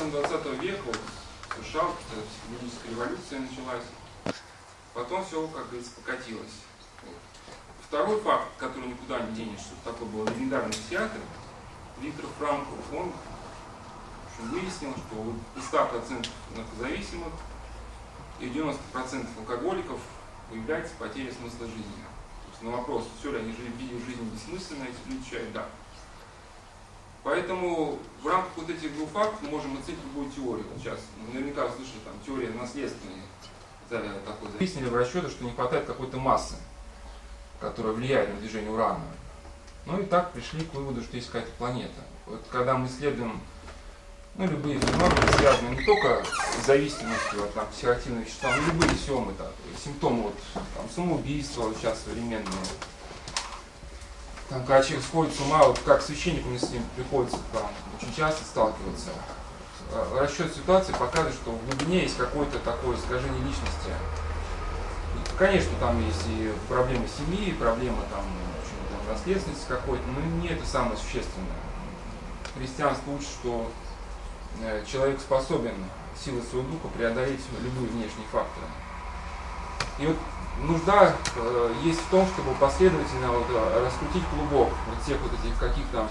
половины 20 века в США психологическая революция началась. Потом все, как говорится, покатилось. Вот. Второй факт, который никуда не денешь, что такой был легендарный психиатр, Виктор Франкл, он выяснил, что у 100% наркозависимых и 90% алкоголиков появляется потеря смысла жизни. То есть на вопрос, все ли они жили, жизнь бессмысленно, эти люди «да». Поэтому в рамках вот этих двух фактов мы можем оценить любую теорию. Сейчас наверняка вы слышали там теория наследственной такой. Выяснили в расчете, что не хватает какой-то массы, которая влияет на движение урана. Ну и так пришли к выводу, что есть какая-то планета. Вот когда мы исследуем ну, любые феномены, связанные не только с зависимостью от там, психоактивных веществ, но любые симптомы, так, симптомы вот, там, самоубийства сейчас современные, там, когда человек сходит с ума, вот как священнику мне с ним приходится там, очень часто сталкиваться. А, расчет ситуации показывает, что в глубине есть какое-то такое искажение личности. Конечно, там есть и проблемы семьи, и проблемы там, там наследственности какой-то, но не это самое существенное. Христианство учит, что э, человек способен силой своего духа преодолеть любые внешние факторы. И вот нужда э, есть в том, чтобы последовательно вот, э, раскрутить клубок вот тех вот этих каких-то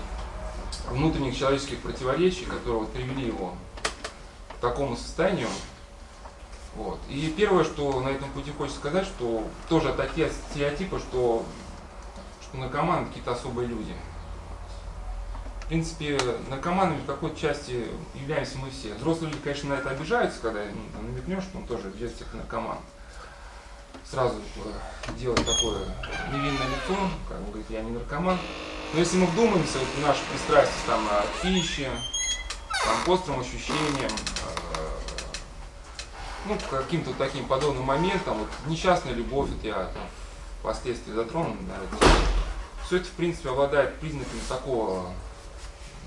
внутренних человеческих противоречий, которые вот привели его к такому состоянию. Вот. И первое, что на этом пути хочется сказать, что тоже такие стереотипы, что, что наркоманы какие-то особые люди. В принципе, наркоманами в какой-то части являемся мы все. Взрослые люди, конечно, на это обижаются, когда ну, намекнешь, что он тоже в детстве наркоман сразу э, делать такое невинное лицо, как он говорит, я не наркоман. Но если мы вдумаемся вот, в наши пристрастия там, к пище, там, к острым ощущениям, э, ну, каким-то таким подобным моментам, вот, несчастная любовь, вот я там, впоследствии затронул, да, все это, в принципе, обладает признаками такого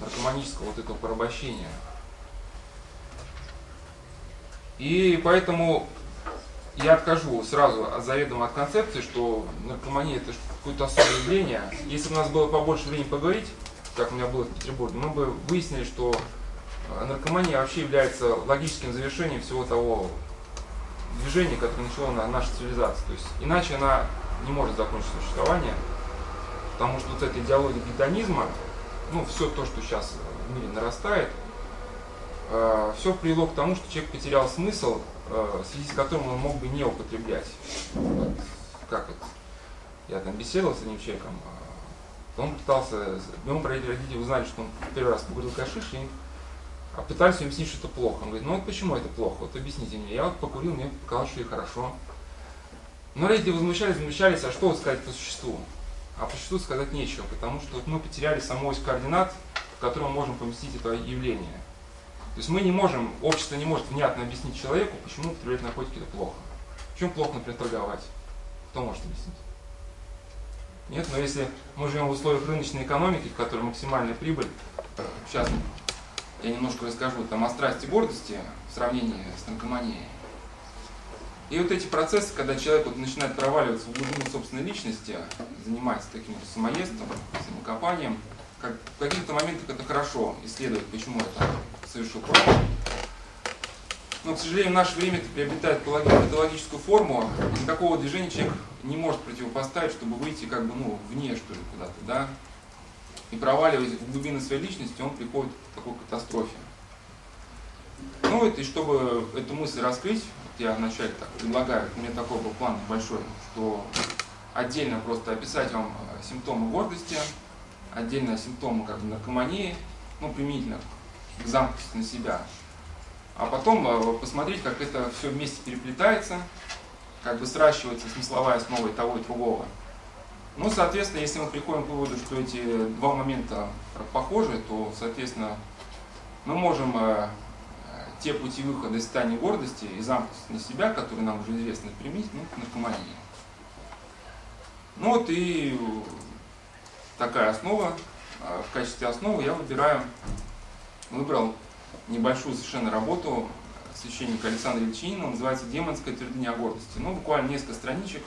наркоманического вот этого порабощения. И поэтому я откажу сразу заведомо от концепции, что наркомания это какое-то особое явление. Если бы у нас было побольше времени поговорить, как у меня было в Петербурге, мы бы выяснили, что э, наркомания вообще является логическим завершением всего того движения, которое начало наша цивилизация. То есть иначе она не может закончить существование, потому что вот эта идеология гедонизма, ну, все то, что сейчас в мире нарастает, э, все привело к тому, что человек потерял смысл в связи с которым он мог бы не употреблять. Как вот, я там беседовал с одним человеком, э, он пытался, ему родители узнали, что он первый раз покурил кашиш, и а пытались ему объяснить, что это плохо. Он говорит, ну вот почему это плохо? Вот объясните мне. Я вот покурил, мне показалось, что и хорошо. Но родители возмущались, возмущались, а что сказать по существу? А по существу сказать нечего, потому что вот мы потеряли саму ось координат, в котором мы можем поместить это явление. То есть мы не можем, общество не может внятно объяснить человеку, почему употреблять наркотики это плохо. Почему плохо, например, торговать? Кто может объяснить? Нет, но если мы живем в условиях рыночной экономики, в которой максимальная прибыль, сейчас я немножко расскажу там о страсти гордости в сравнении с наркоманией. И вот эти процессы, когда человек вот начинает проваливаться в глубину собственной личности, занимается таким вот самоедством, самокопанием, как, в каких-то моментах это хорошо исследовать, почему это совершил правильно. Но, к сожалению, в наше время это приобретает патологическую форму, никакого движения человек не может противопоставить, чтобы выйти как бы, ну, вне, что ли, куда-то, да. И проваливаясь в глубины своей личности, он приходит к такой катастрофе. Ну, это, и чтобы эту мысль раскрыть, я вначале так предлагаю, у меня такой был план большой, что отдельно просто описать вам симптомы гордости, отдельно симптомы как бы наркомании, ну, применительно к замкнутости на себя. А потом э, посмотреть, как это все вместе переплетается, как бы сращивается смысловая основа и того, и другого. Ну, соответственно, если мы приходим к выводу, что эти два момента похожи, то, соответственно, мы можем э, те пути выхода из состояния гордости и замкнутости на себя, которые нам уже известны, применить ну, к наркомании. Ну вот и такая основа. А в качестве основы я выбираю, выбрал небольшую совершенно работу священника Александра Ильчинина, называется «Демонская твердыня гордости». Ну, буквально несколько страничек,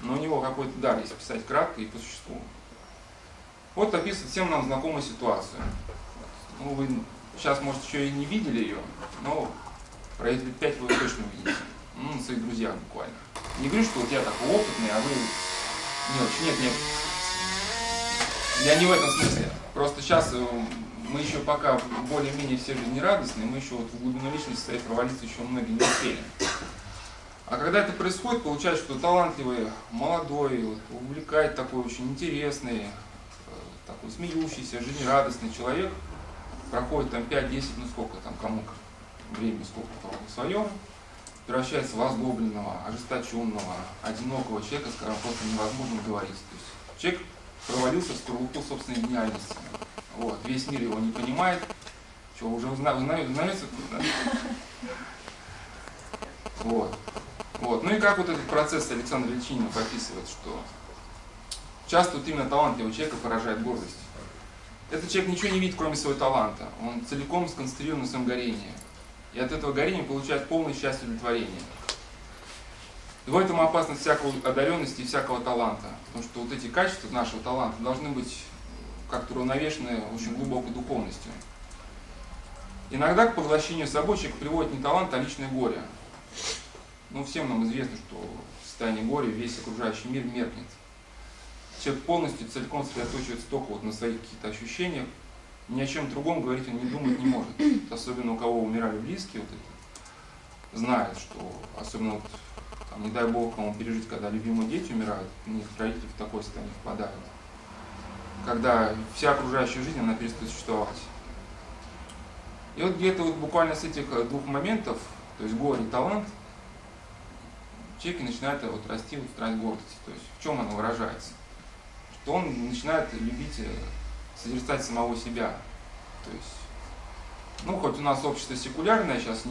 но у него какой-то дар есть писать кратко и по существу. Вот описывает всем нам знакомую ситуацию. Ну, вы сейчас, может, еще и не видели ее, но пройдет лет пять вы точно увидите. Ну, на своих друзьях буквально. Не говорю, что вот я такой опытный, а вы не очень. Нет, нет. Я не в этом смысле. Просто сейчас э, мы еще пока более-менее все жизнерадостные, мы еще вот в глубину личности своей провалиться еще многие не успели. А когда это происходит, получается, что талантливый, молодой, увлекает такой очень интересный, э, такой смеющийся, жизнерадостный человек, проходит там 5-10, ну сколько там, кому времени сколько в своем, превращается в озлобленного, ожесточенного, одинокого человека, с которым просто невозможно говорить. То есть человек провалился в скорлупу собственной гениальности. Вот. Весь мир его не понимает. Что, уже узнали, узнаете? Да? Вот. вот. Ну и как вот этот процесс Александр Личинин описывает, что часто вот именно талантливого человека поражает гордость. Этот человек ничего не видит, кроме своего таланта. Он целиком сконцентрирован на своем горении. И от этого горения получает полное счастье и удовлетворение. В этом опасность всякого одаренности и всякого таланта. Потому что вот эти качества нашего таланта должны быть как-то уравновешены очень глубокой духовностью. Иногда к поглощению собой человек приводит не талант, а личное горе. Ну, всем нам известно, что в состоянии горя весь окружающий мир меркнет. Человек полностью, целиком сосредоточивается только вот на своих каких-то ощущениях, ни о чем другом говорить он не думать не может. Особенно у кого умирали близкие, вот это, знает, что особенно вот, там, не дай бог кому пережить, когда любимые дети умирают, у них родители в такое состояние впадают. Когда вся окружающая жизнь, она перестает существовать. И вот где-то вот буквально с этих э, двух моментов, то есть горе и талант, человек начинает вот расти вот страсть гордости. То есть в чем она выражается? Что он начинает любить э, созерцать самого себя. То есть, ну, хоть у нас общество секулярное, сейчас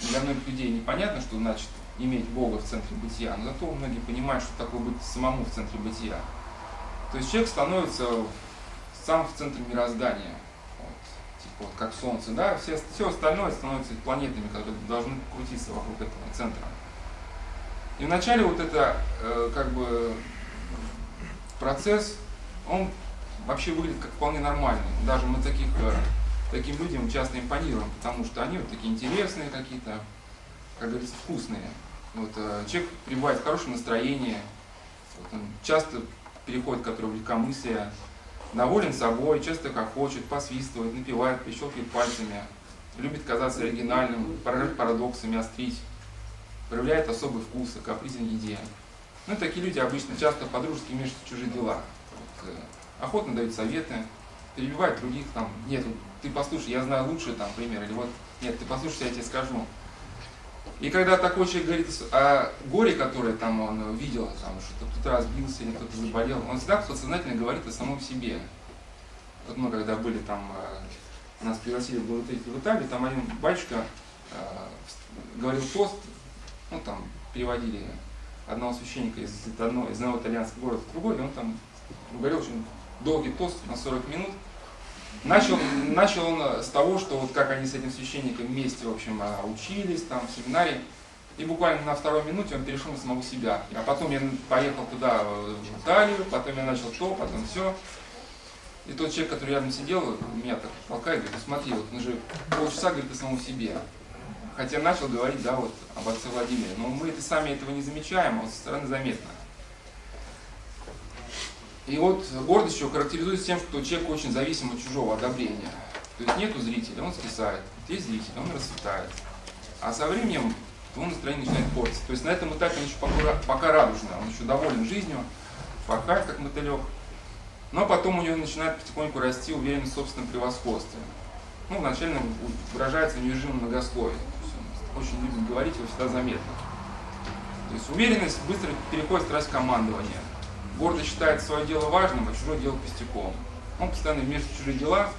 для многих людей непонятно, что значит иметь Бога в центре бытия, но зато многие понимают, что такое быть самому в центре бытия. То есть человек становится сам в центре мироздания, вот, типа вот как Солнце, да, все, все остальное становится планетами, которые должны крутиться вокруг этого центра. И вначале вот это э, как бы процесс, он вообще выглядит как вполне нормальный. Даже мы таких, э, таким людям часто импонируем, потому что они вот такие интересные какие-то, как говорится, вкусные. Вот, э, человек пребывает в хорошем настроении, вот он часто переходит к которому легкомыслие, доволен собой, часто как хочет, посвистывает, напевает, прищелкивает пальцами, любит казаться оригинальным, поражать парадоксами, острить, проявляет особый вкус, капризен еде. Ну, такие люди обычно часто подружески мешают в чужие дела. Вот, э, охотно дают советы, перебивают других, там, нет, ты послушай, я знаю лучше, там, пример, или вот, нет, ты послушай, я тебе скажу. И когда такой человек говорит о горе, которое там он видел, там, что кто-то разбился или кто-то заболел, он всегда подсознательно говорит о самом себе. Вот мы когда были там, э, нас пригласили в благотворитель в Италии, там один батюшка э, говорил тост, ну там переводили одного священника из одного, из одного итальянского города в другой, и он там говорил очень долгий тост на 40 минут. Начал, начал он с того, что вот как они с этим священником вместе, в общем, а, учились там в семинаре. И буквально на второй минуте он перешел на самого себя. А потом я поехал туда, в Италию, потом я начал то, потом все. И тот человек, который рядом сидел, меня так толкает, говорит, ну смотри, вот он же полчаса говорит о самом себе. Хотя начал говорить, да, вот об отце Владимире. Но мы это сами этого не замечаем, а вот со стороны заметно. И вот гордость еще характеризуется тем, что человек очень зависим от чужого одобрения. То есть нету зрителя, он скисает. Есть зритель, он расцветает. А со временем его настроение начинает портиться. То есть на этом этапе он еще пока, пока радужный, он еще доволен жизнью, порхает как мотылек. Но потом у него начинает потихоньку расти уверенность в собственном превосходстве. Ну, вначале выражается в неудержимом многословии. Он очень любит говорить, его всегда заметно. То есть уверенность быстро переходит в страсть командования гордо считает свое дело важным, а чужое дело пустяком. Он постоянно вмешивается в чужие дела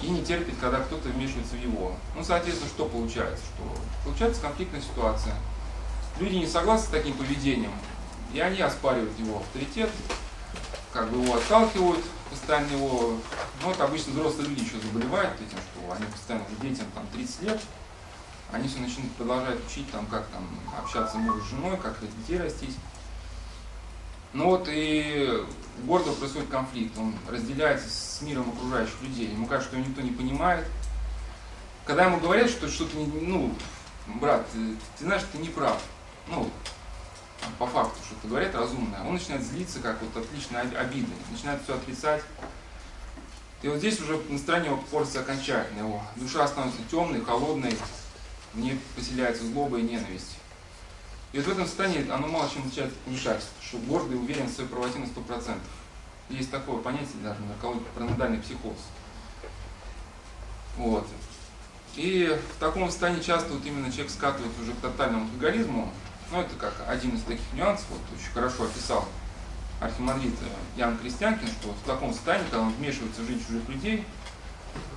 и не терпит, когда кто-то вмешивается в его. Ну, соответственно, что получается? Что получается конфликтная ситуация. Люди не согласны с таким поведением, и они оспаривают его авторитет, как бы его отталкивают, постоянно его, ну вот обычно взрослые люди еще заболевают этим, что они постоянно детям там 30 лет, они все начинают продолжать учить, там, как там общаться муж с женой, как детей растить. Ну вот и в городе происходит конфликт, он разделяется с миром окружающих людей. Ему кажется, что его никто не понимает, когда ему говорят, что что-то ну, брат, ты, ты знаешь, ты не прав. Ну, по факту что-то говорят разумное, он начинает злиться, как вот отличная обида, начинает все отрицать. И вот здесь уже настроение его портится окончательно. Его душа становится темной, холодной, в ней поселяется злоба и ненависть. И вот в этом состоянии оно мало чем отличается от помешательства, что гордый уверен в своей правоте на 100%. Есть такое понятие даже в наркологии параноидальный психоз. Вот. И в таком состоянии часто вот именно человек скатывается уже к тотальному алкоголизму. Ну, это как один из таких нюансов, вот очень хорошо описал архимандрит Ян Крестьянкин, что в таком состоянии, когда он вмешивается в жизнь чужих людей,